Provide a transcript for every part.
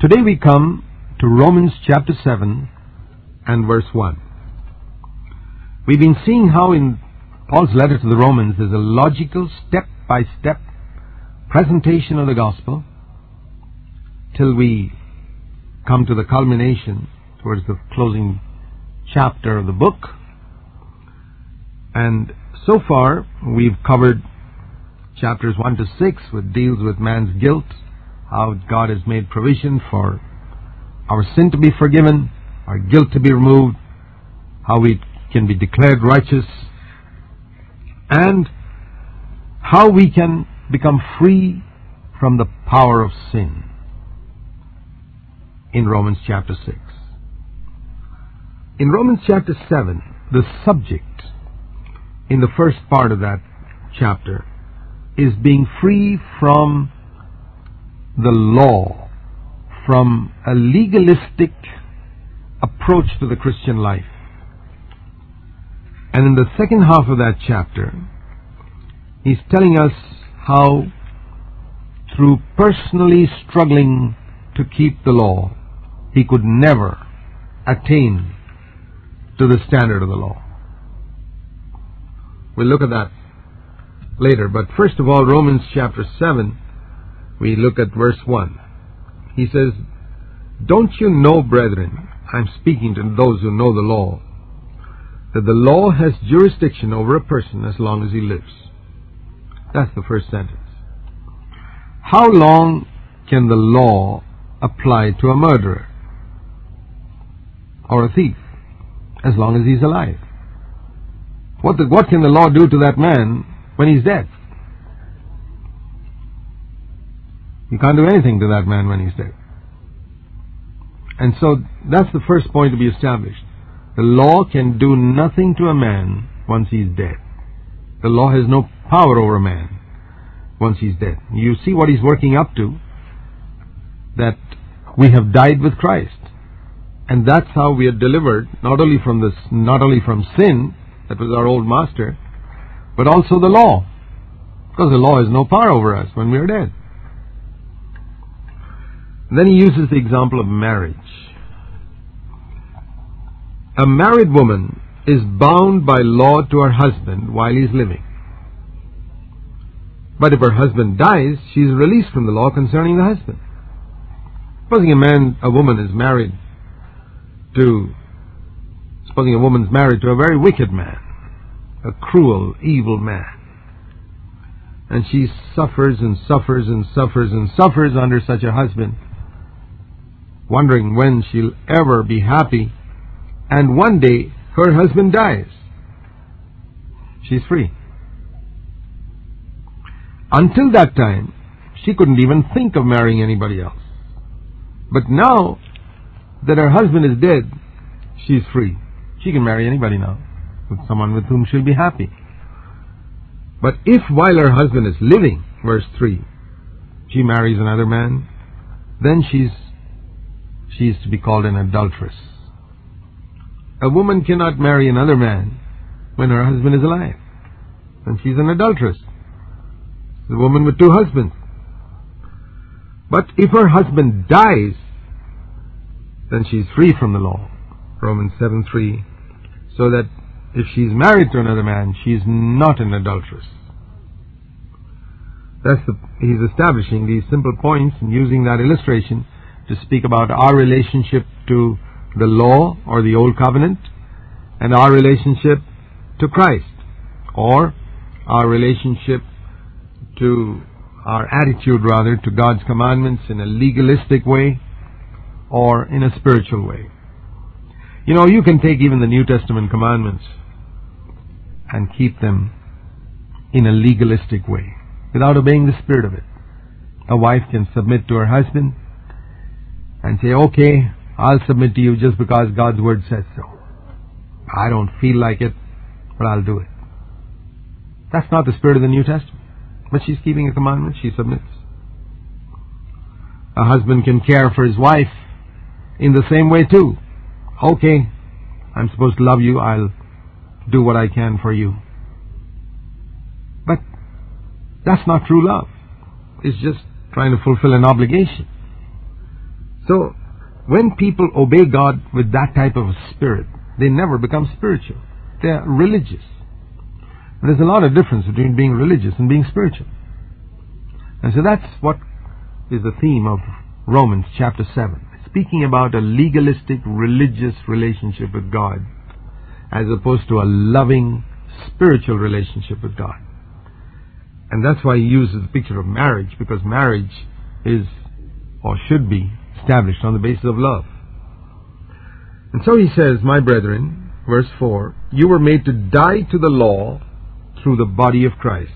Today we come to Romans chapter 7 and verse 1. We've been seeing how in Paul's letter to the Romans there's a logical step by step presentation of the gospel till we come to the culmination towards the closing chapter of the book. And so far we've covered chapters 1 to 6 which deals with man's guilt, how God has made provision for our sin to be forgiven, our guilt to be removed, how we can be declared righteous, and how we can become free from the power of sin in Romans chapter 6. In Romans chapter 7, the subject in the first part of that chapter is being free from the law, from a legalistic approach to the Christian life. And in the second half of that chapter, he's telling us how through personally struggling to keep the law, he could never attain to the standard of the law. We'll look at that later. But first of all, Romans chapter 7, we look at verse 1. He says, Don't you know, brethren, I'm speaking to those who know the law, that the law has jurisdiction over a person as long as he lives. That's the first sentence. How long can the law apply to a murderer or a thief? As long as he's alive. What, the, what can the law do to that man when he's dead? You can't do anything to that man when he's dead. And so that's the first point to be established. The law can do nothing to a man once he's dead. The law has no power over a man once he's dead. You see what he's working up to, that we have died with Christ. And that's how we are delivered, not only from this, not only from sin, that was our old master, but also the law. Because the law has no power over us when we are dead. Then he uses the example of marriage. A married woman is bound by law to her husband while he is living. But if her husband dies, she is released from the law concerning the husband. Supposing a man, a woman is married to Supposing a woman's married to a very wicked man, a cruel, evil man, and she suffers and suffers and suffers and suffers under such a husband, wondering when she'll ever be happy, and one day her husband dies. She's free. Until that time, she couldn't even think of marrying anybody else. But now that her husband is dead, she's free. She can marry anybody now, with someone with whom she'll be happy. But if while her husband is living, verse 3, she marries another man, then she's, she's to be called an adulteress. A woman cannot marry another man when her husband is alive. And she's an adulteress. The woman with two husbands. But if her husband dies, then she's free from the law. Romans 7 3 so that if she's married to another man, she's not an adulteress. That's the, he's establishing these simple points and using that illustration to speak about our relationship to the law or the old covenant and our relationship to Christ or our relationship to our attitude rather to God's commandments in a legalistic way or in a spiritual way. You know, you can take even the New Testament commandments and keep them in a legalistic way without obeying the spirit of it. A wife can submit to her husband and say, okay, I'll submit to you just because God's word says so. I don't feel like it, but I'll do it. That's not the spirit of the New Testament. But she's keeping a commandment, she submits. A husband can care for his wife in the same way too okay, I'm supposed to love you, I'll do what I can for you. But that's not true love. It's just trying to fulfill an obligation. So, when people obey God with that type of spirit, they never become spiritual. They are religious. And there's a lot of difference between being religious and being spiritual. And so that's what is the theme of Romans chapter 7. Speaking about a legalistic religious relationship with God as opposed to a loving spiritual relationship with God. And that's why he uses the picture of marriage because marriage is or should be established on the basis of love. And so he says, My brethren, verse 4, you were made to die to the law through the body of Christ,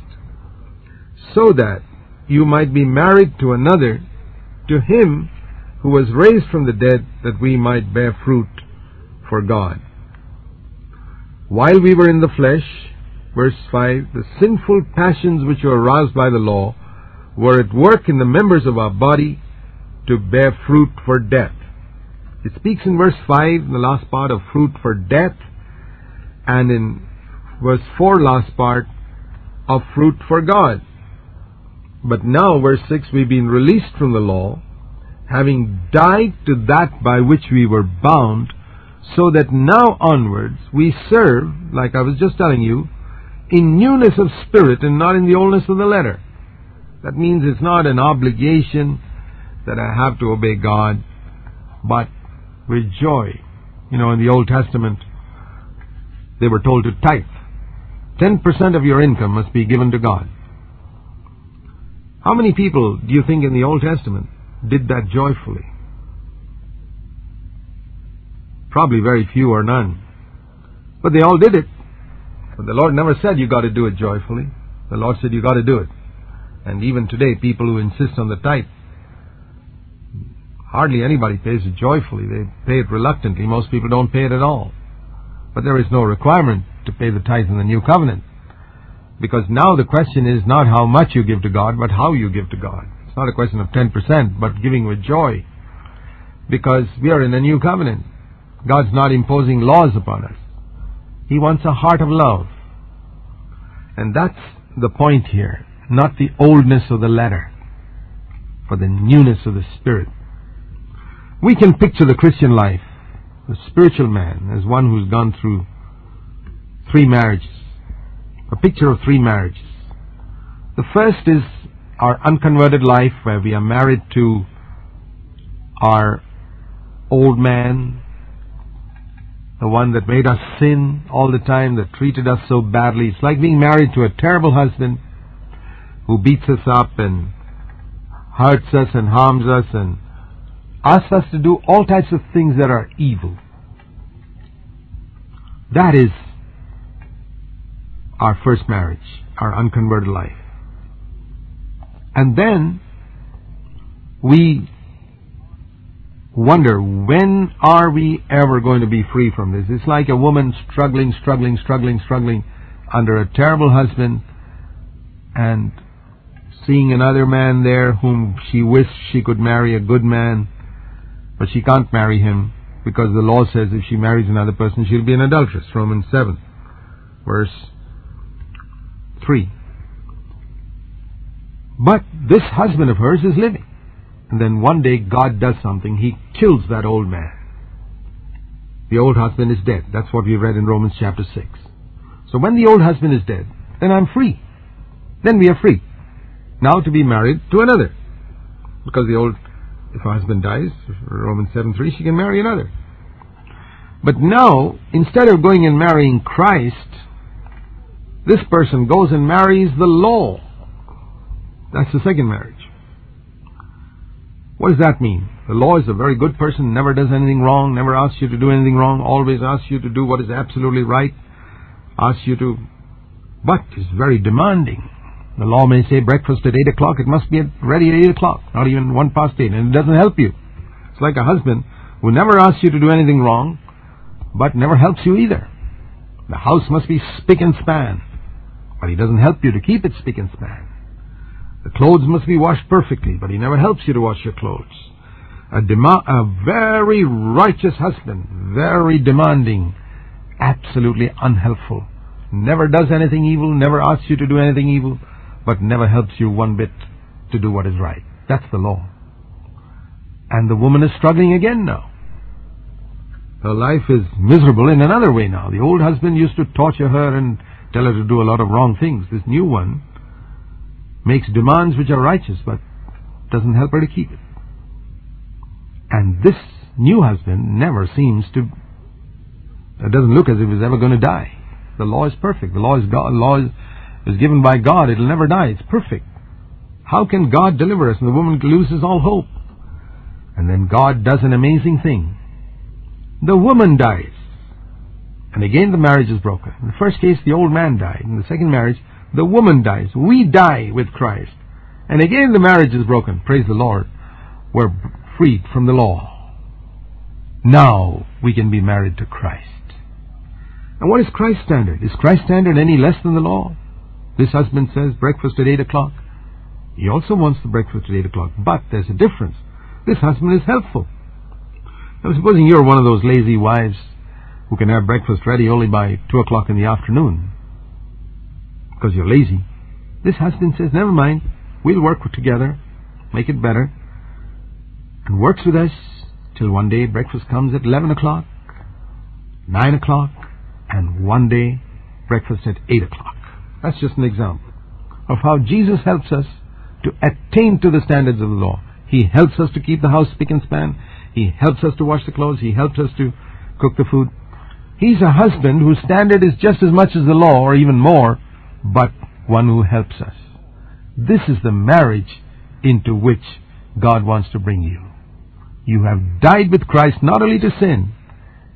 so that you might be married to another, to him who was raised from the dead, that we might bear fruit for God. While we were in the flesh, verse 5, the sinful passions which were aroused by the law were at work in the members of our body to bear fruit for death. It speaks in verse 5, the last part, of fruit for death, and in verse 4, last part, of fruit for God. But now, verse 6, we've been released from the law, having died to that by which we were bound, so that now onwards we serve, like I was just telling you, in newness of spirit and not in the oldness of the letter. That means it's not an obligation that I have to obey God, but with joy. You know, in the Old Testament, they were told to tithe. 10% of your income must be given to God. How many people do you think in the Old Testament did that joyfully? Probably very few or none. But they all did it. But the Lord never said you got to do it joyfully. The Lord said you got to do it. And even today, people who insist on the tithe, hardly anybody pays it joyfully. They pay it reluctantly. Most people don't pay it at all. But there is no requirement to pay the tithe in the new covenant. Because now the question is not how much you give to God, but how you give to God. It's not a question of 10%, but giving with joy. Because we are in a new covenant. God's not imposing laws upon us. He wants a heart of love. And that's the point here. Not the oldness of the letter, but the newness of the Spirit. We can picture the Christian life, the spiritual man, as one who's gone through three marriages a picture of three marriages. The first is our unconverted life where we are married to our old man, the one that made us sin all the time, that treated us so badly. It's like being married to a terrible husband who beats us up and hurts us and harms us and asks us to do all types of things that are evil. That is our first marriage, our unconverted life. And then we wonder when are we ever going to be free from this? It's like a woman struggling, struggling, struggling, struggling under a terrible husband and seeing another man there whom she wished she could marry, a good man, but she can't marry him because the law says if she marries another person she'll be an adulteress. Romans 7 verse 3. But this husband of hers is living. And then one day God does something. He kills that old man. The old husband is dead. That's what we read in Romans chapter 6. So when the old husband is dead, then I'm free. Then we are free. Now to be married to another. Because the old, if her husband dies, Romans 7 3, she can marry another. But now, instead of going and marrying Christ, this person goes and marries the law. That's the second marriage. What does that mean? The law is a very good person, never does anything wrong, never asks you to do anything wrong, always asks you to do what is absolutely right, asks you to, but is very demanding. The law may say breakfast at 8 o'clock, it must be ready at 8 o'clock, not even 1 past 8, and it doesn't help you. It's like a husband who never asks you to do anything wrong, but never helps you either. The house must be spick and span. But he doesn't help you to keep it spick and span. The clothes must be washed perfectly, but he never helps you to wash your clothes. A, a very righteous husband, very demanding, absolutely unhelpful. Never does anything evil, never asks you to do anything evil, but never helps you one bit to do what is right. That's the law. And the woman is struggling again now. Her life is miserable in another way now. The old husband used to torture her and tell her to do a lot of wrong things. This new one makes demands which are righteous but doesn't help her to keep it. And this new husband never seems to, it doesn't look as if he's ever going to die. The law is perfect. The law is God, law is, is given by God. It'll never die. It's perfect. How can God deliver us? And the woman loses all hope. And then God does an amazing thing. The woman dies. And again the marriage is broken. In the first case, the old man died. In the second marriage, the woman dies. We die with Christ. And again the marriage is broken. Praise the Lord. We're freed from the law. Now we can be married to Christ. And what is Christ's standard? Is Christ's standard any less than the law? This husband says breakfast at 8 o'clock. He also wants the breakfast at 8 o'clock. But there's a difference. This husband is helpful. Now supposing you're one of those lazy wives who can have breakfast ready only by 2 o'clock in the afternoon because you're lazy. This husband says, never mind, we'll work together, make it better, and works with us till one day breakfast comes at 11 o'clock, 9 o'clock, and one day breakfast at 8 o'clock. That's just an example of how Jesus helps us to attain to the standards of the law. He helps us to keep the house spick and span. He helps us to wash the clothes. He helps us to cook the food. He's a husband whose standard is just as much as the law, or even more, but one who helps us. This is the marriage into which God wants to bring you. You have died with Christ not only to sin,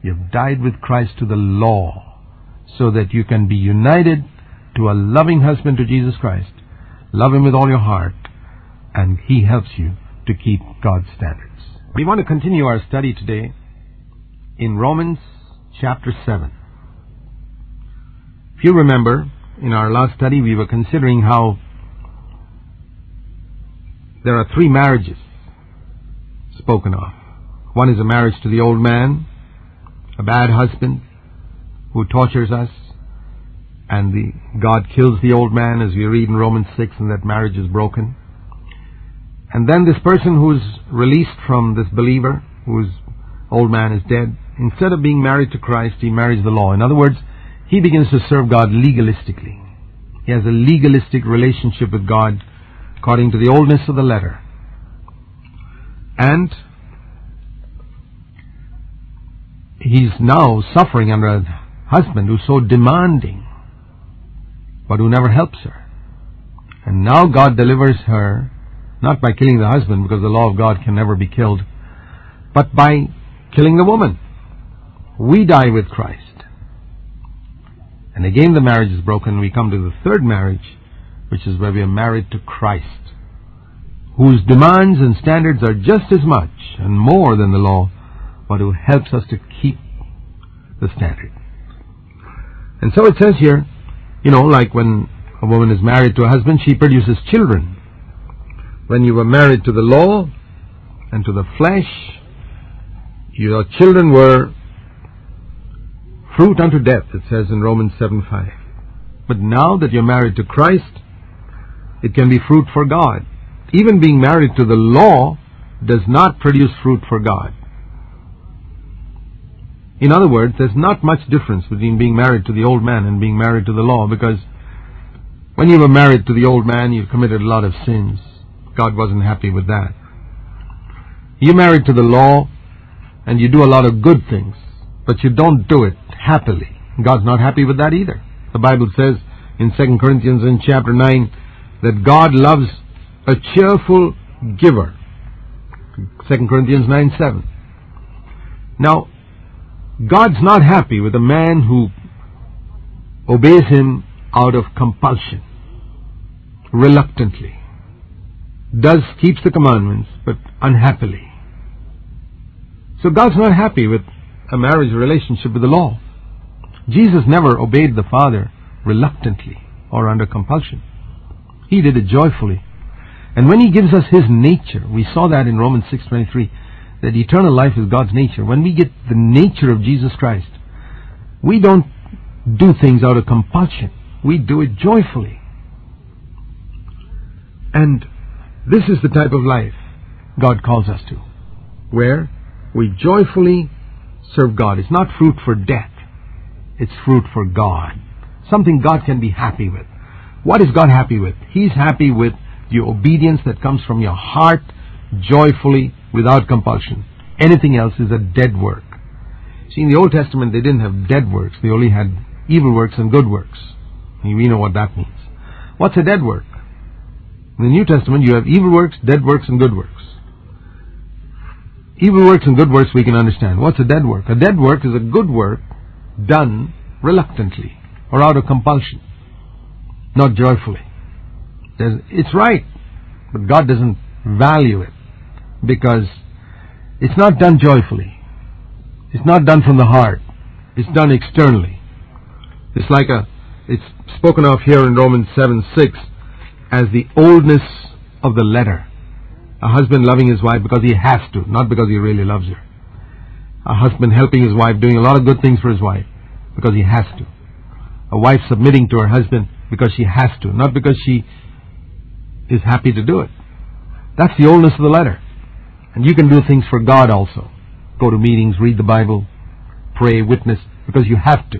you have died with Christ to the law, so that you can be united to a loving husband to Jesus Christ. Love him with all your heart, and he helps you to keep God's standards. We want to continue our study today in Romans chapter 7. If you remember, in our last study we were considering how there are three marriages spoken of. One is a marriage to the old man, a bad husband who tortures us, and the, God kills the old man as we read in Romans 6 and that marriage is broken. And then this person who's released from this believer, whose old man is dead, instead of being married to Christ, he marries the law. In other words, he begins to serve God legalistically. He has a legalistic relationship with God according to the oldness of the letter. And he's now suffering under a husband who's so demanding, but who never helps her. And now God delivers her, not by killing the husband, because the law of God can never be killed, but by killing the woman. We die with Christ. And again the marriage is broken. We come to the third marriage, which is where we are married to Christ, whose demands and standards are just as much and more than the law, but who helps us to keep the standard. And so it says here, you know, like when a woman is married to a husband, she produces children. When you were married to the law and to the flesh, your children were fruit unto death, it says in Romans 7 5. But now that you're married to Christ, it can be fruit for God. Even being married to the law does not produce fruit for God. In other words, there's not much difference between being married to the old man and being married to the law because when you were married to the old man, you committed a lot of sins. God wasn't happy with that. You're married to the law and you do a lot of good things, but you don't do it happily. God's not happy with that either. The Bible says in 2 Corinthians in chapter 9 that God loves a cheerful giver. 2 Corinthians 9 7. Now, God's not happy with a man who obeys him out of compulsion, reluctantly, does keeps the commandments, but unhappily. So God's not happy with a marriage relationship with the law. Jesus never obeyed the Father reluctantly or under compulsion. He did it joyfully. And when he gives us his nature, we saw that in Romans 6:23 that eternal life is God's nature. When we get the nature of Jesus Christ, we don't do things out of compulsion. We do it joyfully. And this is the type of life God calls us to. where we joyfully serve God. It's not fruit for death. It's fruit for God. Something God can be happy with. What is God happy with? He's happy with the obedience that comes from your heart joyfully without compulsion. Anything else is a dead work. See, in the Old Testament, they didn't have dead works. They only had evil works and good works. We know what that means. What's a dead work? In the New Testament, you have evil works, dead works, and good works. Evil works and good works we can understand. What's a dead work? A dead work is a good work done reluctantly or out of compulsion, not joyfully. It's right, but God doesn't value it because it's not done joyfully. It's not done from the heart. It's done externally. It's like a, it's spoken of here in Romans 7 6 as the oldness of the letter. A husband loving his wife because he has to, not because he really loves her. A husband helping his wife, doing a lot of good things for his wife because he has to. A wife submitting to her husband because she has to, not because she is happy to do it. That's the oldness of the letter. And you can do things for God also. Go to meetings, read the Bible, pray, witness, because you have to,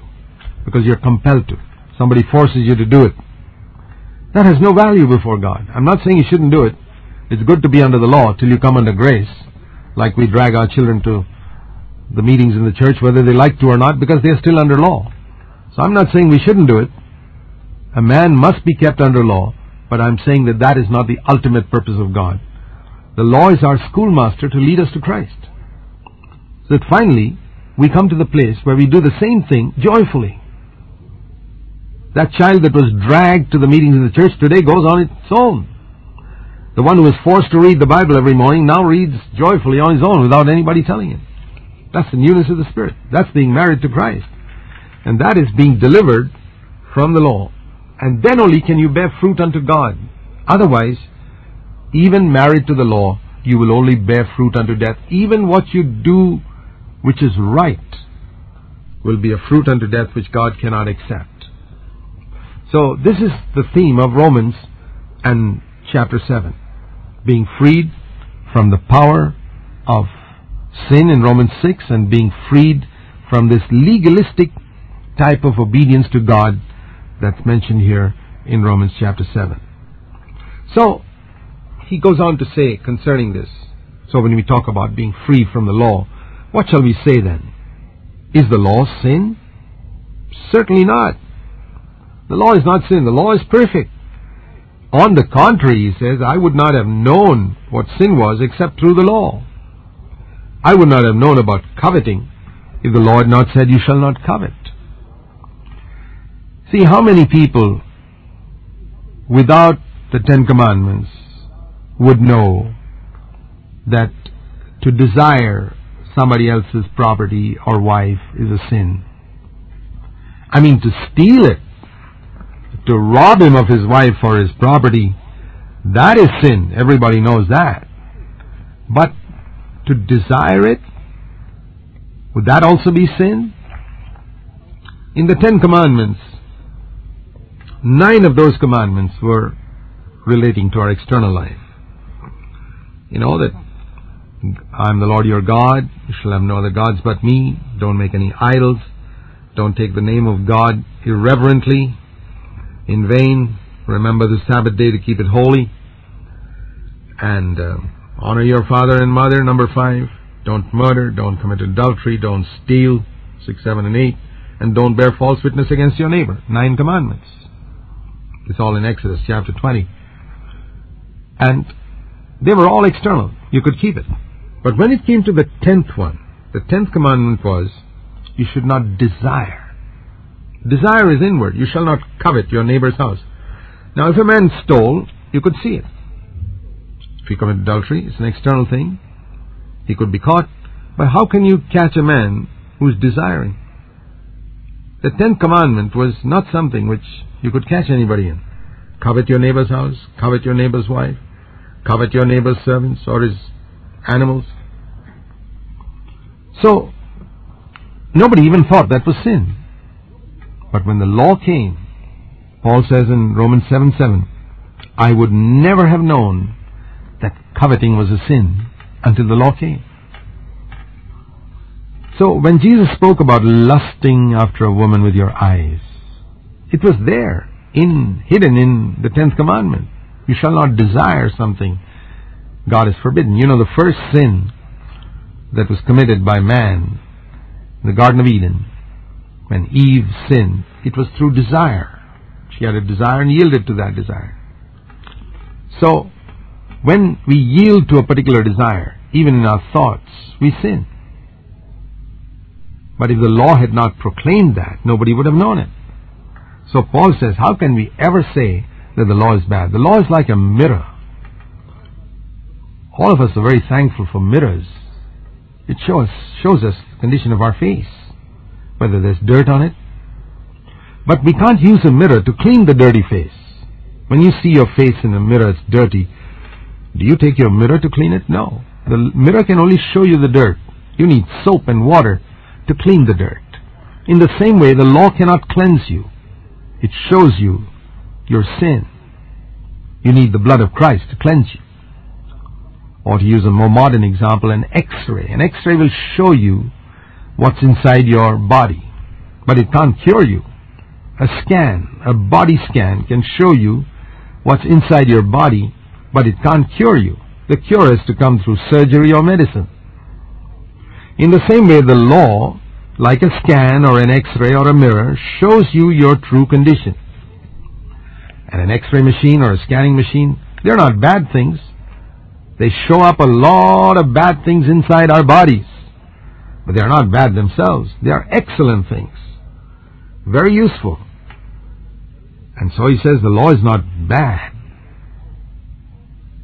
because you're compelled to. Somebody forces you to do it. That has no value before God. I'm not saying you shouldn't do it. It's good to be under the law till you come under grace, like we drag our children to the meetings in the church, whether they like to or not, because they're still under law. So I'm not saying we shouldn't do it. A man must be kept under law, but I'm saying that that is not the ultimate purpose of God. The law is our schoolmaster to lead us to Christ. So that finally, we come to the place where we do the same thing joyfully. That child that was dragged to the meetings in the church today goes on its own. The one who was forced to read the Bible every morning now reads joyfully on his own without anybody telling him. That's the newness of the Spirit. That's being married to Christ. And that is being delivered from the law and then only can you bear fruit unto God. Otherwise, even married to the law, you will only bear fruit unto death. Even what you do which is right will be a fruit unto death which God cannot accept. So this is the theme of Romans and chapter 7. Being freed from the power of sin in Romans 6 and being freed from this legalistic type of obedience to God that's mentioned here in Romans chapter 7. So, he goes on to say concerning this. So when we talk about being free from the law, what shall we say then? Is the law sin? Certainly not. The law is not sin. The law is perfect. On the contrary, he says, I would not have known what sin was except through the law. I would not have known about coveting if the law had not said, You shall not covet. See how many people without the Ten Commandments would know that to desire somebody else's property or wife is a sin. I mean, to steal it, to rob him of his wife or his property, that is sin. Everybody knows that. But to desire it, would that also be sin? In the Ten Commandments, nine of those commandments were relating to our external life. You know that I'm the Lord your God, you shall have no other gods but me, don't make any idols, don't take the name of God irreverently, in vain, remember the Sabbath day to keep it holy, and uh, honor your father and mother, number five, don't murder, don't commit adultery, don't steal, six, seven, and eight, and don't bear false witness against your neighbor, nine commandments. It's all in Exodus chapter 20. And they were all external. You could keep it. But when it came to the tenth one, the tenth commandment was, you should not desire. Desire is inward. You shall not covet your neighbor's house. Now, if a man stole, you could see it. If he committed adultery, it's an external thing. He could be caught. But how can you catch a man who's desiring? The tenth commandment was not something which you could catch anybody in. Covet your neighbor's house, covet your neighbor's wife, covet your neighbor's servants or his animals. So, nobody even thought that was sin. But when the law came, Paul says in Romans 7 7, I would never have known that coveting was a sin until the law came. So when Jesus spoke about lusting after a woman with your eyes, it was there, in hidden in the tenth commandment. You shall not desire something God has forbidden. You know, the first sin that was committed by man in the Garden of Eden, when Eve sinned, it was through desire. She had a desire and yielded to that desire. So, when we yield to a particular desire, even in our thoughts, we sin. But if the law had not proclaimed that, nobody would have known it. So Paul says, how can we ever say that the law is bad? The law is like a mirror. All of us are very thankful for mirrors. It shows, shows us the condition of our face, whether there's dirt on it. But we can't use a mirror to clean the dirty face. When you see your face in a mirror, it's dirty. Do you take your mirror to clean it? No. The mirror can only show you the dirt. You need soap and water to clean the dirt. In the same way, the law cannot cleanse you. It shows you your sin. You need the blood of Christ to cleanse you. Or to use a more modern example, an x-ray. An x-ray will show you what's inside your body, but it can't cure you. A scan, a body scan can show you what's inside your body, but it can't cure you. The cure is to come through surgery or medicine. In the same way, the law, like a scan or an x-ray or a mirror, shows you your true condition. And an x-ray machine or a scanning machine, they're not bad things. They show up a lot of bad things inside our bodies. But they're not bad themselves. They are excellent things. Very useful. And so he says the law is not bad.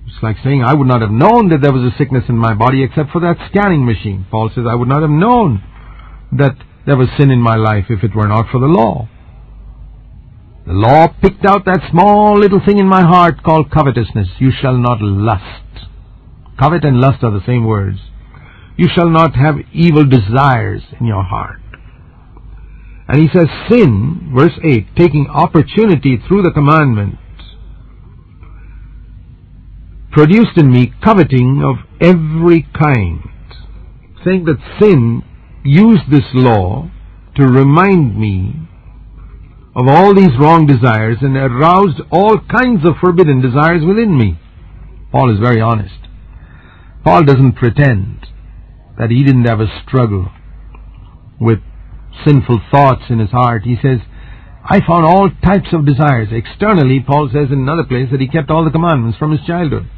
It's like saying, I would not have known that there was a sickness in my body except for that scanning machine. Paul says, I would not have known that there was sin in my life if it were not for the law. The law picked out that small little thing in my heart called covetousness. You shall not lust. Covet and lust are the same words. You shall not have evil desires in your heart. And he says, sin, verse 8, taking opportunity through the commandment, produced in me coveting of every kind. Saying that sin used this law to remind me of all these wrong desires and aroused all kinds of forbidden desires within me. Paul is very honest. Paul doesn't pretend that he didn't have a struggle with sinful thoughts in his heart. He says, I found all types of desires. Externally, Paul says in another place that he kept all the commandments from his childhood.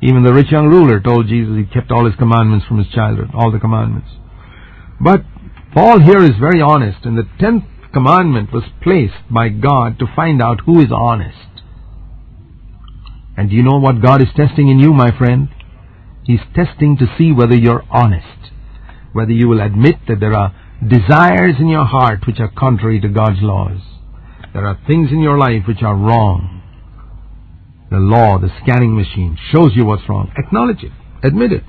Even the rich young ruler told Jesus he kept all his commandments from his childhood, all the commandments. But Paul here is very honest, In the tenth commandment was placed by God to find out who is honest. And do you know what God is testing in you, my friend? He's testing to see whether you're honest, whether you will admit that there are desires in your heart which are contrary to God's laws. There are things in your life which are wrong. The law, the scanning machine, shows you what's wrong. Acknowledge it. Admit it.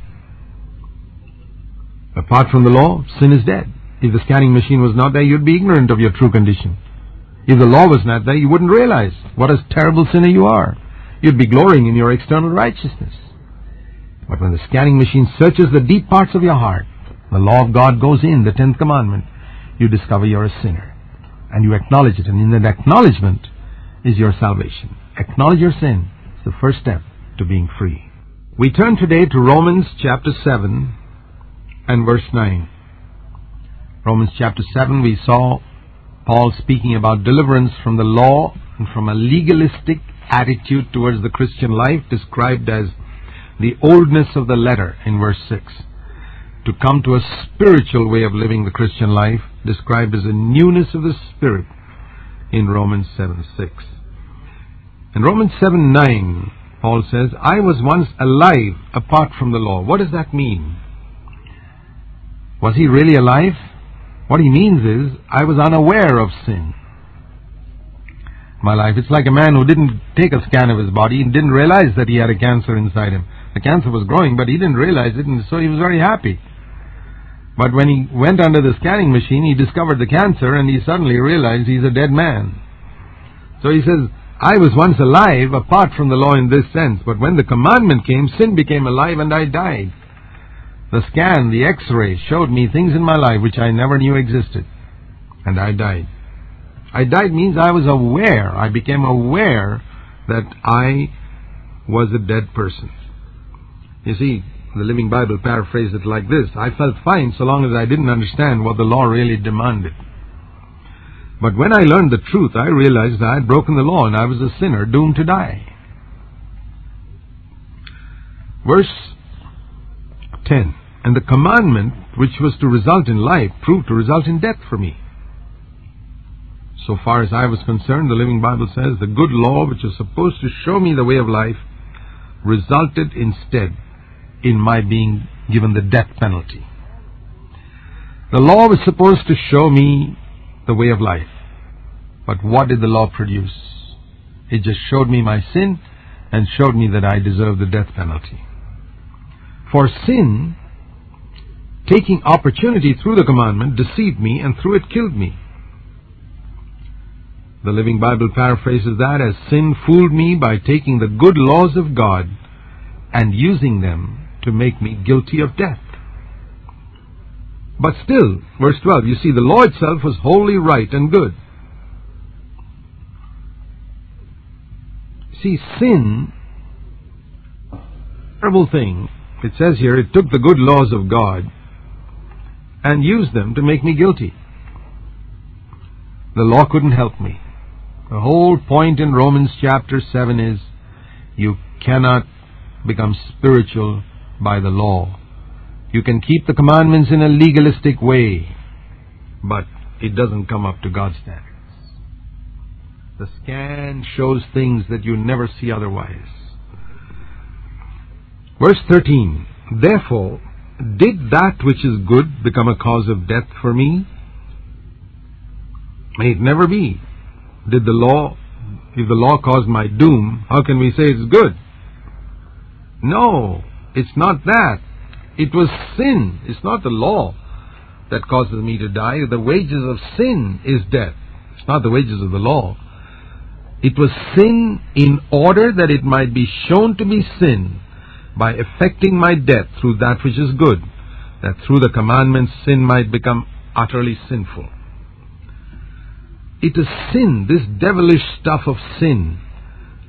Apart from the law, sin is dead. If the scanning machine was not there, you'd be ignorant of your true condition. If the law was not there, you wouldn't realize what a terrible sinner you are. You'd be glorying in your external righteousness. But when the scanning machine searches the deep parts of your heart, the law of God goes in, the tenth commandment, you discover you're a sinner. And you acknowledge it. And in that acknowledgement is your salvation. Acknowledge your sin. It's the first step to being free. We turn today to Romans chapter 7 and verse 9. Romans chapter 7, we saw Paul speaking about deliverance from the law and from a legalistic attitude towards the Christian life described as the oldness of the letter in verse 6 to come to a spiritual way of living the Christian life, described as a newness of the Spirit in Romans 7 6. In Romans 7 9, Paul says, I was once alive apart from the law. What does that mean? Was he really alive? What he means is, I was unaware of sin. My life, it's like a man who didn't take a scan of his body and didn't realize that he had a cancer inside him. The cancer was growing, but he didn't realize it, and so he was very happy. But when he went under the scanning machine, he discovered the cancer and he suddenly realized he's a dead man. So he says, I was once alive apart from the law in this sense, but when the commandment came, sin became alive and I died. The scan, the x-ray showed me things in my life which I never knew existed. And I died. I died means I was aware, I became aware that I was a dead person. You see, the Living Bible paraphrased it like this I felt fine so long as I didn't understand what the law really demanded. But when I learned the truth, I realized I had broken the law and I was a sinner doomed to die. Verse 10 And the commandment which was to result in life proved to result in death for me. So far as I was concerned, the Living Bible says the good law which was supposed to show me the way of life resulted instead in my being given the death penalty. The law was supposed to show me the way of life. But what did the law produce? It just showed me my sin and showed me that I deserve the death penalty. For sin, taking opportunity through the commandment, deceived me and through it killed me. The Living Bible paraphrases that as sin fooled me by taking the good laws of God and using them to make me guilty of death. But still, verse 12, you see, the law itself was wholly right and good. See, sin, terrible thing, it says here, it took the good laws of God and used them to make me guilty. The law couldn't help me. The whole point in Romans chapter 7 is you cannot become spiritual by the law. You can keep the commandments in a legalistic way, but it doesn't come up to God's standards. The scan shows things that you never see otherwise. Verse 13 Therefore, did that which is good become a cause of death for me? May it never be. Did the law, if the law caused my doom, how can we say it's good? No, it's not that. It was sin. It's not the law that causes me to die. The wages of sin is death. It's not the wages of the law. It was sin in order that it might be shown to be sin by effecting my death through that which is good, that through the commandments sin might become utterly sinful. It is sin, this devilish stuff of sin,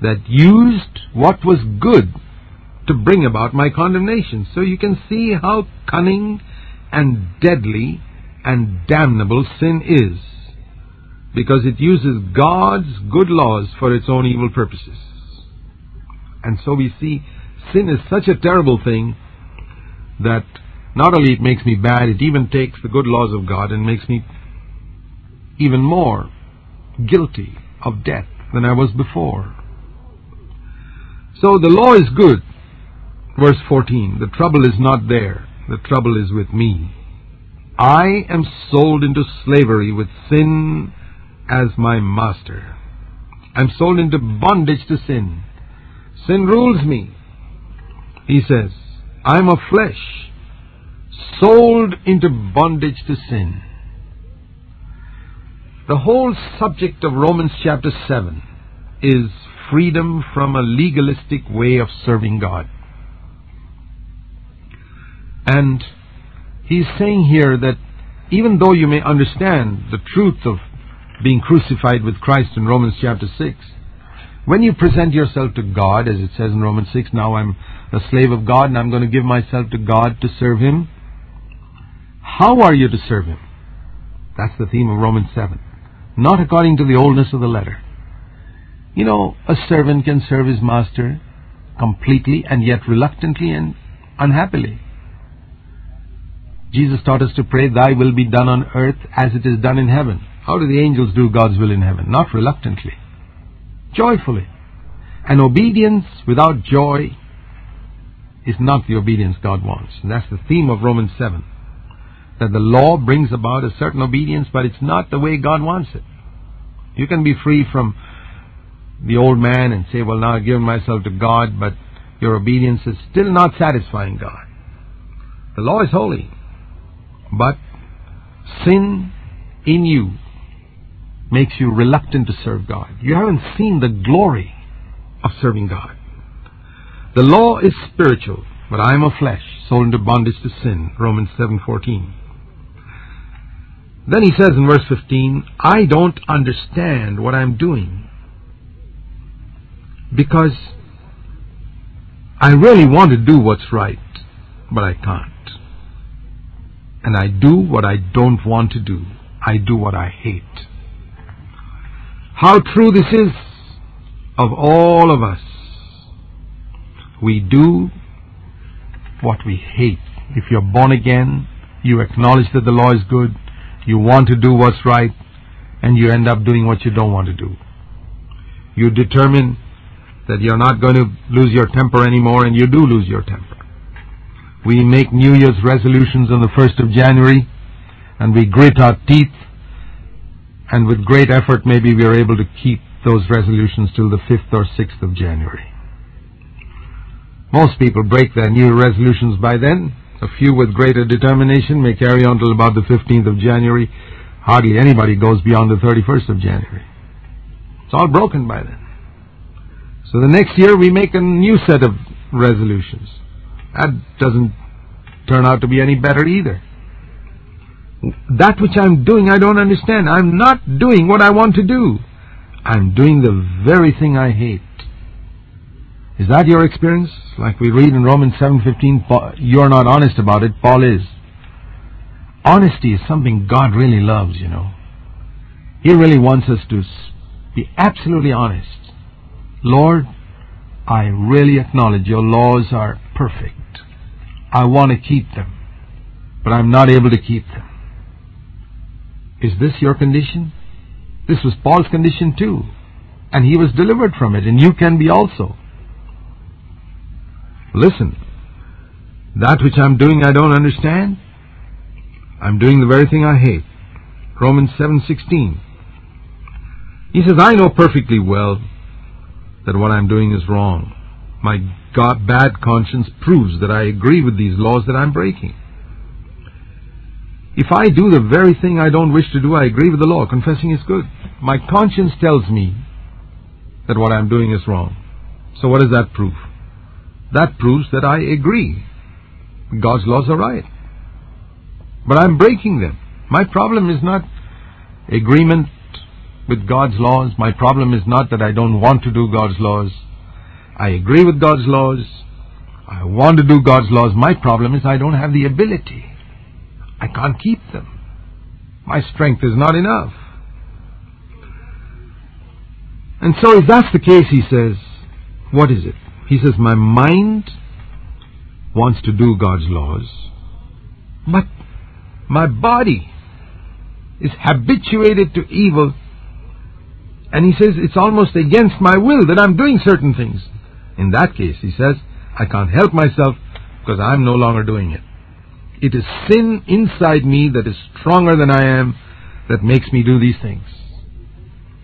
that used what was good to bring about my condemnation. So you can see how cunning and deadly and damnable sin is, because it uses God's good laws for its own evil purposes. And so we see sin is such a terrible thing that not only it makes me bad, it even takes the good laws of God and makes me even more guilty of death than I was before. So the law is good. Verse 14 The trouble is not there, the trouble is with me. I am sold into slavery with sin as my master. I'm sold into bondage to sin. Sin rules me. He says, I'm of flesh, sold into bondage to sin. The whole subject of Romans chapter 7 is freedom from a legalistic way of serving God. And he's saying here that even though you may understand the truth of being crucified with Christ in Romans chapter 6, when you present yourself to God, as it says in Romans 6, now I'm a slave of God and I'm going to give myself to God to serve Him, how are you to serve Him? That's the theme of Romans 7. Not according to the oldness of the letter. You know, a servant can serve his master completely and yet reluctantly and unhappily. Jesus taught us to pray, Thy will be done on earth as it is done in heaven. How do the angels do God's will in heaven? Not reluctantly, joyfully. And obedience without joy is not the obedience God wants. And that's the theme of Romans 7. That the law brings about a certain obedience, but it's not the way God wants it. You can be free from the old man and say, well, now I've given myself to God, but your obedience is still not satisfying God. The law is holy. But sin in you makes you reluctant to serve God. You haven't seen the glory of serving God. The law is spiritual, but I am of flesh, sold into bondage to sin. Romans 7:14. Then he says in verse 15, I don't understand what I'm doing because I really want to do what's right, but I can't. And I do what I don't want to do. I do what I hate. How true this is of all of us. We do what we hate. If you're born again, you acknowledge that the law is good, you want to do what's right, and you end up doing what you don't want to do. You determine that you're not going to lose your temper anymore, and you do lose your temper. We make New Year's resolutions on the 1st of January, and we grit our teeth, and with great effort, maybe we are able to keep those resolutions till the 5th or 6th of January. Most people break their New resolutions by then. A few with greater determination may carry on till about the 15th of January. Hardly anybody goes beyond the 31st of January. It's all broken by then. So the next year we make a new set of resolutions. That doesn't turn out to be any better either. That which I'm doing I don't understand. I'm not doing what I want to do. I'm doing the very thing I hate. Is that your experience? Like we read in Romans 7:15, you're not honest about it. Paul is. Honesty is something God really loves, you know. He really wants us to be absolutely honest. Lord, I really acknowledge your laws are perfect. I want to keep them, but I'm not able to keep them. Is this your condition? This was Paul's condition too, and he was delivered from it, and you can be also. Listen, that which I'm doing I don't understand. I'm doing the very thing I hate. Romans 7:16. He says, I know perfectly well that what I'm doing is wrong. My God, bad conscience proves that I agree with these laws that I'm breaking. If I do the very thing I don't wish to do, I agree with the law. Confessing is good. My conscience tells me that what I'm doing is wrong. So what does that prove? That proves that I agree. God's laws are right. But I'm breaking them. My problem is not agreement with God's laws. My problem is not that I don't want to do God's laws. I agree with God's laws. I want to do God's laws. My problem is I don't have the ability. I can't keep them. My strength is not enough. And so if that's the case, he says, what is it? He says, my mind wants to do God's laws, but my body is habituated to evil and he says it's almost against my will that I'm doing certain things. In that case, he says, I can't help myself because I'm no longer doing it. It is sin inside me that is stronger than I am that makes me do these things.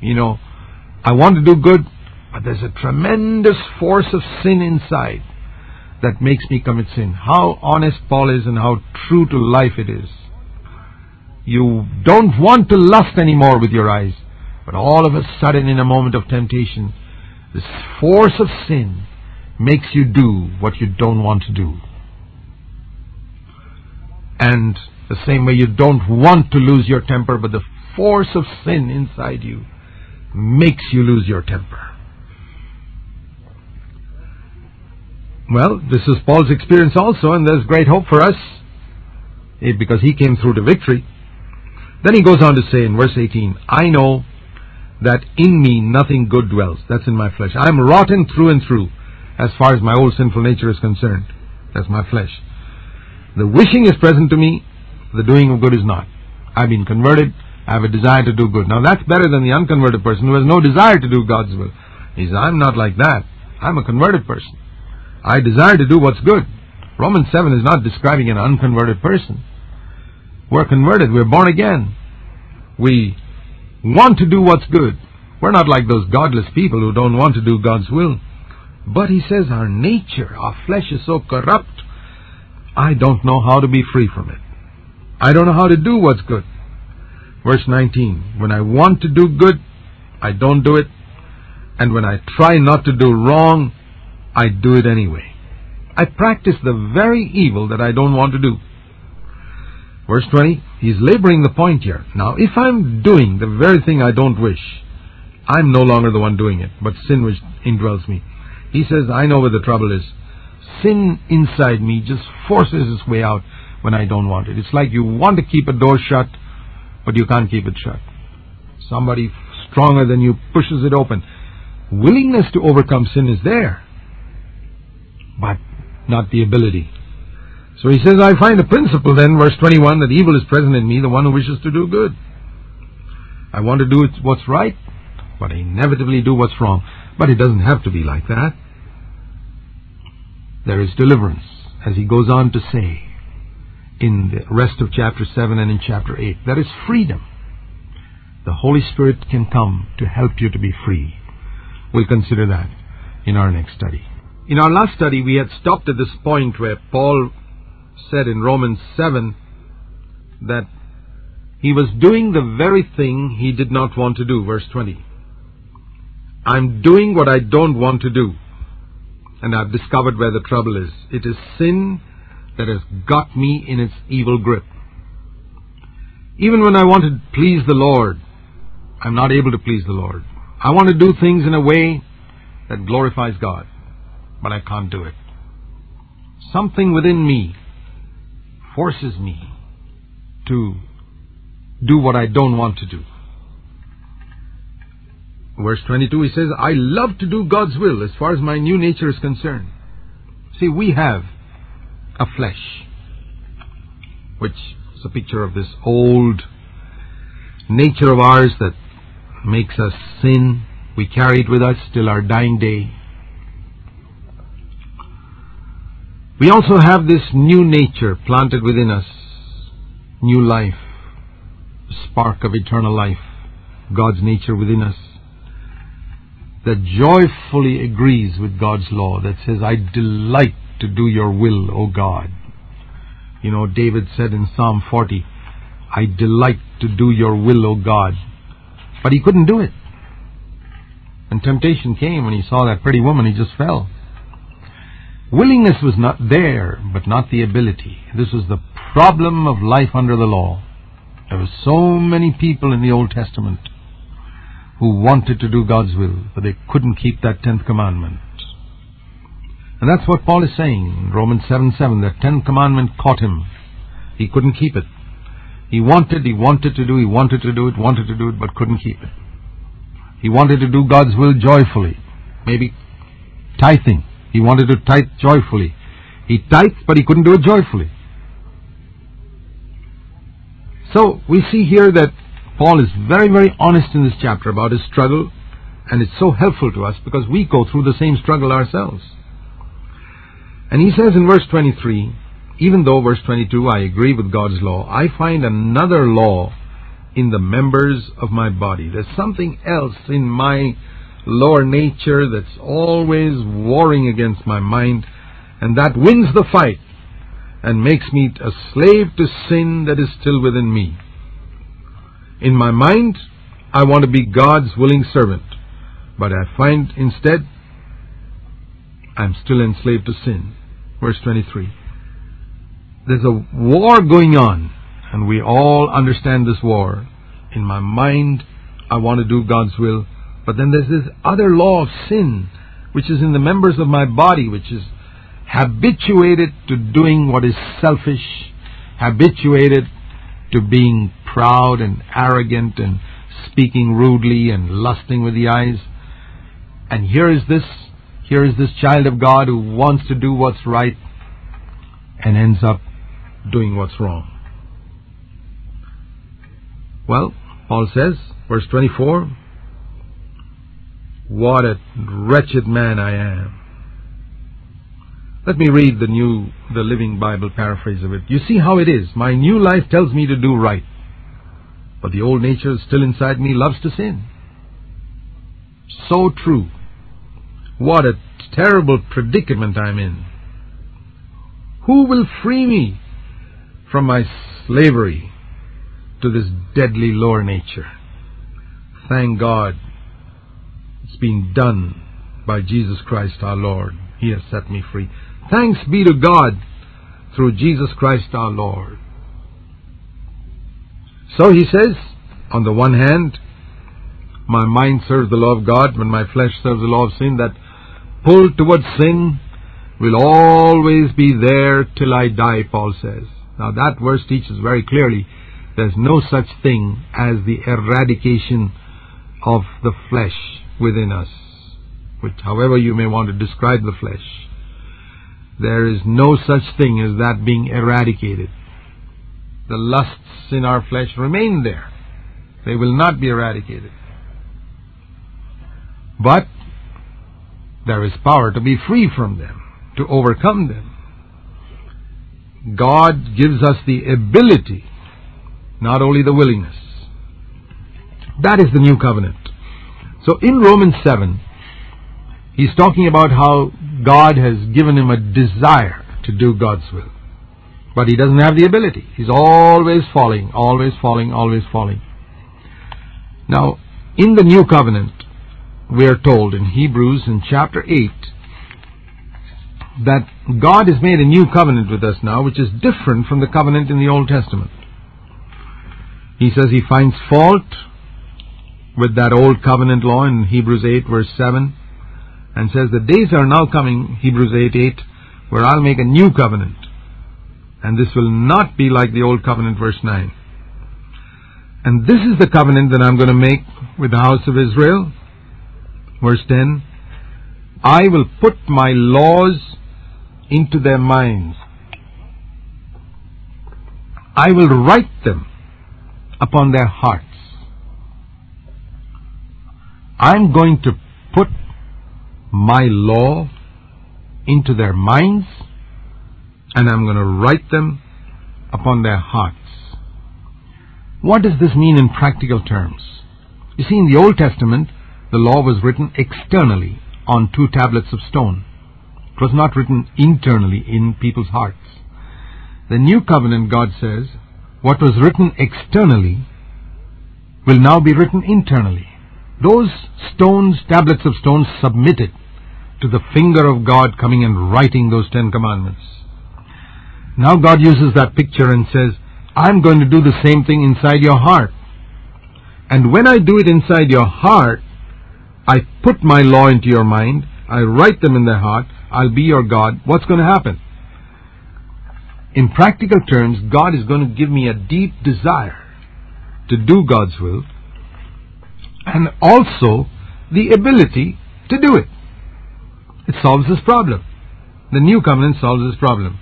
You know, I want to do good, but there's a tremendous force of sin inside that makes me commit sin. How honest Paul is and how true to life it is. You don't want to lust anymore with your eyes, but all of a sudden in a moment of temptation, this force of sin makes you do what you don't want to do. And the same way you don't want to lose your temper, but the force of sin inside you makes you lose your temper. Well, this is Paul's experience also, and there's great hope for us eh, because he came through to victory. Then he goes on to say in verse 18, I know that in me nothing good dwells. That's in my flesh. I'm rotten through and through as far as my old sinful nature is concerned. That's my flesh. The wishing is present to me, the doing of good is not. I've been converted, I have a desire to do good. Now that's better than the unconverted person who has no desire to do God's will. He says, I'm not like that. I'm a converted person. I desire to do what's good. Romans 7 is not describing an unconverted person. We're converted, we're born again. We want to do what's good. We're not like those godless people who don't want to do God's will. But he says our nature, our flesh is so corrupt, I don't know how to be free from it. I don't know how to do what's good. Verse 19 When I want to do good, I don't do it. And when I try not to do wrong, I do it anyway. I practice the very evil that I don't want to do. Verse 20, he's laboring the point here. Now, if I'm doing the very thing I don't wish, I'm no longer the one doing it, but sin which indwells me. He says, I know where the trouble is. Sin inside me just forces its way out when I don't want it. It's like you want to keep a door shut, but you can't keep it shut. Somebody stronger than you pushes it open. Willingness to overcome sin is there, but not the ability. So he says, I find a principle then, verse 21, that evil is present in me, the one who wishes to do good. I want to do what's right, but I inevitably do what's wrong. But it doesn't have to be like that. There is deliverance, as he goes on to say in the rest of chapter 7 and in chapter 8. There is freedom. The Holy Spirit can come to help you to be free. We'll consider that in our next study. In our last study, we had stopped at this point where Paul said in Romans 7 that he was doing the very thing he did not want to do. Verse 20. I'm doing what I don't want to do. And I've discovered where the trouble is. It is sin that has got me in its evil grip. Even when I want to please the Lord, I'm not able to please the Lord. I want to do things in a way that glorifies God, but I can't do it. Something within me forces me to do what I don't want to do. Verse 22, he says, I love to do God's will as far as my new nature is concerned. See, we have a flesh, which is a picture of this old nature of ours that makes us sin. We carry it with us till our dying day. We also have this new nature planted within us, new life, spark of eternal life, God's nature within us, that joyfully agrees with God's law, that says, I delight to do your will, O God. You know, David said in Psalm 40, I delight to do your will, O God. But he couldn't do it. And temptation came when he saw that pretty woman, he just fell. Willingness was not there, but not the ability. This was the problem of life under the law. There were so many people in the Old Testament who wanted to do God's will, but they couldn't keep that tenth commandment. And that's what Paul is saying in Romans 7 7. That tenth commandment caught him. He couldn't keep it. He wanted, he wanted to do, he wanted to do it, wanted to do it, but couldn't keep it. He wanted to do God's will joyfully. Maybe tithing. He wanted to tithe joyfully. He tithed, but he couldn't do it joyfully. So we see here that Paul is very, very honest in this chapter about his struggle, and it's so helpful to us because we go through the same struggle ourselves. And he says in verse 23, even though, verse 22, I agree with God's law, I find another law in the members of my body. There's something else in my lower nature that's always warring against my mind, and that wins the fight and makes me a slave to sin that is still within me. In my mind, I want to be God's willing servant, but I find instead I'm still enslaved to sin. Verse 23. There's a war going on, and we all understand this war. In my mind, I want to do God's will, but then there's this other law of sin, which is in the members of my body, which is habituated to doing what is selfish, habituated to being proud and arrogant and speaking rudely and lusting with the eyes. And here is this, here is this child of God who wants to do what's right and ends up doing what's wrong. Well, Paul says, verse 24, what a wretched man I am. Let me read the new, the Living Bible paraphrase of it. You see how it is. My new life tells me to do right. But the old nature still inside me loves to sin. So true. What a terrible predicament I'm in. Who will free me from my slavery to this deadly lower nature? Thank God it's been done by Jesus Christ our Lord. He has set me free. Thanks be to God through Jesus Christ our Lord. So he says, on the one hand, my mind serves the law of God, when my flesh serves the law of sin, that pull towards sin will always be there till I die, Paul says. Now that verse teaches very clearly there's no such thing as the eradication of the flesh within us, which however you may want to describe the flesh. There is no such thing as that being eradicated. The lusts in our flesh remain there. They will not be eradicated. But there is power to be free from them, to overcome them. God gives us the ability, not only the willingness. That is the new covenant. So in Romans 7, he's talking about how God has given him a desire to do God's will. But he doesn't have the ability. He's always falling, always falling, always falling. Now, in the new covenant, we are told in Hebrews in chapter 8 that God has made a new covenant with us now, which is different from the covenant in the Old Testament. He says he finds fault with that old covenant law in Hebrews 8 verse 7 and says the days are now coming, Hebrews 8 8, where I'll make a new covenant. And this will not be like the old covenant, verse 9. And this is the covenant that I'm going to make with the house of Israel. Verse 10 I will put my laws into their minds. I will write them upon their hearts. I'm going to put my law into their minds and I'm going to write them upon their hearts. What does this mean in practical terms? You see, in the Old Testament, the law was written externally on two tablets of stone. It was not written internally in people's hearts. The new covenant, God says, what was written externally will now be written internally. Those stones, tablets of stones, submitted to the finger of God coming and writing those Ten Commandments. Now God uses that picture and says, I'm going to do the same thing inside your heart. And when I do it inside your heart, I put my law into your mind, I write them in their heart, I'll be your God. What's going to happen? In practical terms, God is going to give me a deep desire to do God's will and also the ability to do it. It solves this problem. The new covenant solves this problem.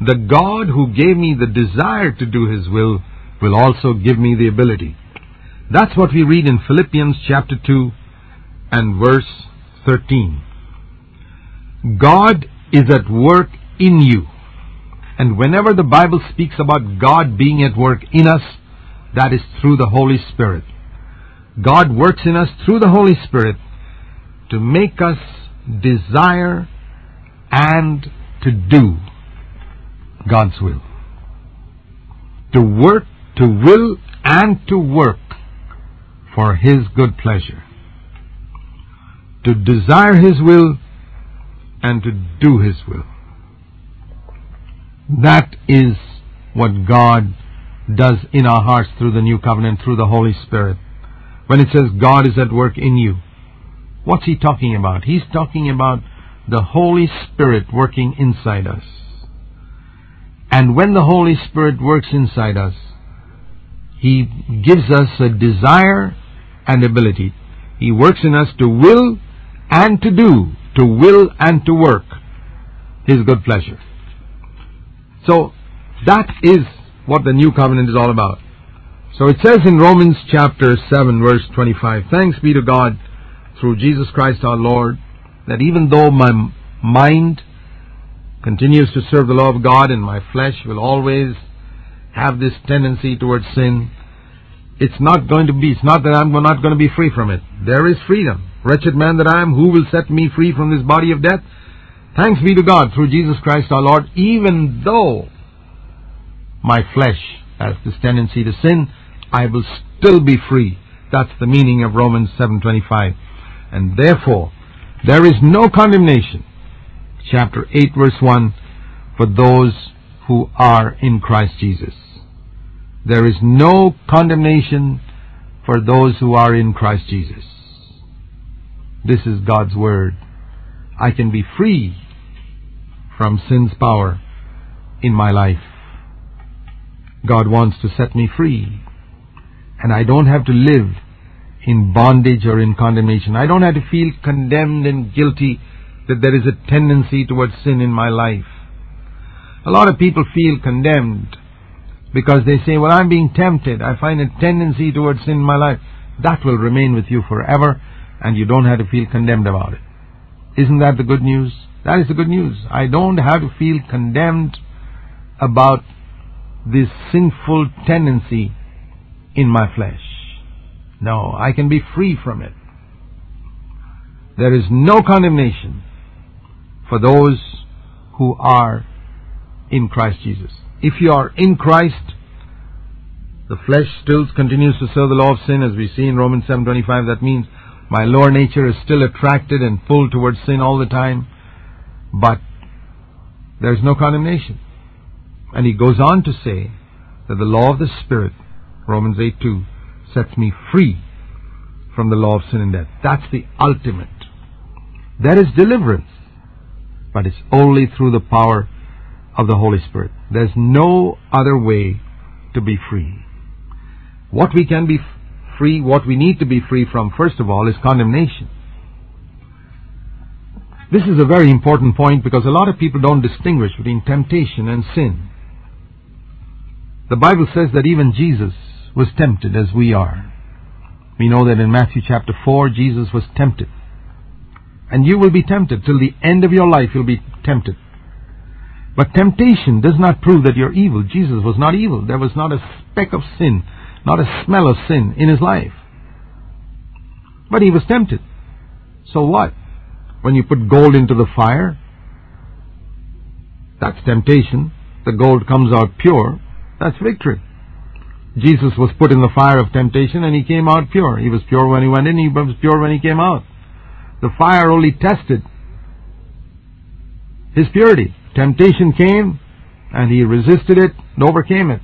The God who gave me the desire to do His will will also give me the ability. That's what we read in Philippians chapter 2 and verse 13. God is at work in you. And whenever the Bible speaks about God being at work in us, that is through the Holy Spirit. God works in us through the Holy Spirit to make us desire and to do God's will. To work, to will, and to work for His good pleasure. To desire His will and to do His will. That is what God does in our hearts through the new covenant, through the Holy Spirit. When it says God is at work in you, what's He talking about? He's talking about the Holy Spirit working inside us. And when the Holy Spirit works inside us, He gives us a desire and ability. He works in us to will and to do, to will and to work His good pleasure. So, that is what the new covenant is all about. So it says in Romans chapter 7 verse 25, Thanks be to God through Jesus Christ our Lord, that even though my mind continues to serve the law of God and my flesh will always have this tendency towards sin, it's not going to be, it's not that I'm not going to be free from it. There is freedom. Wretched man that I am, who will set me free from this body of death? Thanks be to God through Jesus Christ our Lord, even though my flesh has this tendency to sin, I will still be free. That's the meaning of Romans 7:25. And therefore, there is no condemnation chapter 8 verse 1 for those who are in Christ Jesus. There is no condemnation for those who are in Christ Jesus. This is God's Word. I can be free from sin's power in my life. God wants to set me free. And I don't have to live in bondage or in condemnation. I don't have to feel condemned and guilty that there is a tendency towards sin in my life. A lot of people feel condemned because they say, well, I'm being tempted. I find a tendency towards sin in my life. That will remain with you forever and you don't have to feel condemned about it. Isn't that the good news? That is the good news. I don't have to feel condemned about this sinful tendency in my flesh. No, I can be free from it. There is no condemnation for those who are in Christ Jesus. If you are in Christ, the flesh still continues to serve the law of sin as we see in Romans 7:25 that means my lower nature is still attracted and pulled towards sin all the time but there's no condemnation and he goes on to say that the law of the spirit Romans 8:2 sets me free from the law of sin and death that's the ultimate there is deliverance but it's only through the power of the Holy Spirit. There's no other way to be free. What we can be free, what we need to be free from, first of all, is condemnation. This is a very important point because a lot of people don't distinguish between temptation and sin. The Bible says that even Jesus was tempted as we are. We know that in Matthew chapter 4, Jesus was tempted. And you will be tempted. Till the end of your life, you'll be tempted. But temptation does not prove that you're evil. Jesus was not evil. There was not a speck of sin, not a smell of sin in his life. But he was tempted. So what? When you put gold into the fire, that's temptation. The gold comes out pure. That's victory. Jesus was put in the fire of temptation and he came out pure. He was pure when he went in, he was pure when he came out. The fire only tested his purity. Temptation came and he resisted it and overcame it.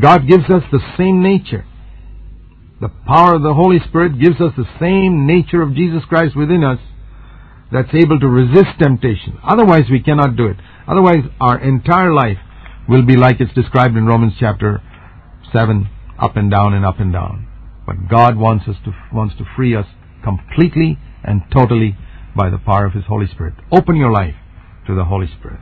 God gives us the same nature. The power of the Holy Spirit gives us the same nature of Jesus Christ within us that's able to resist temptation. Otherwise, we cannot do it. Otherwise, our entire life will be like it's described in Romans chapter 7, up and down and up and down. But God wants us to, wants to free us completely and totally by the power of His Holy Spirit. Open your life to the Holy Spirit.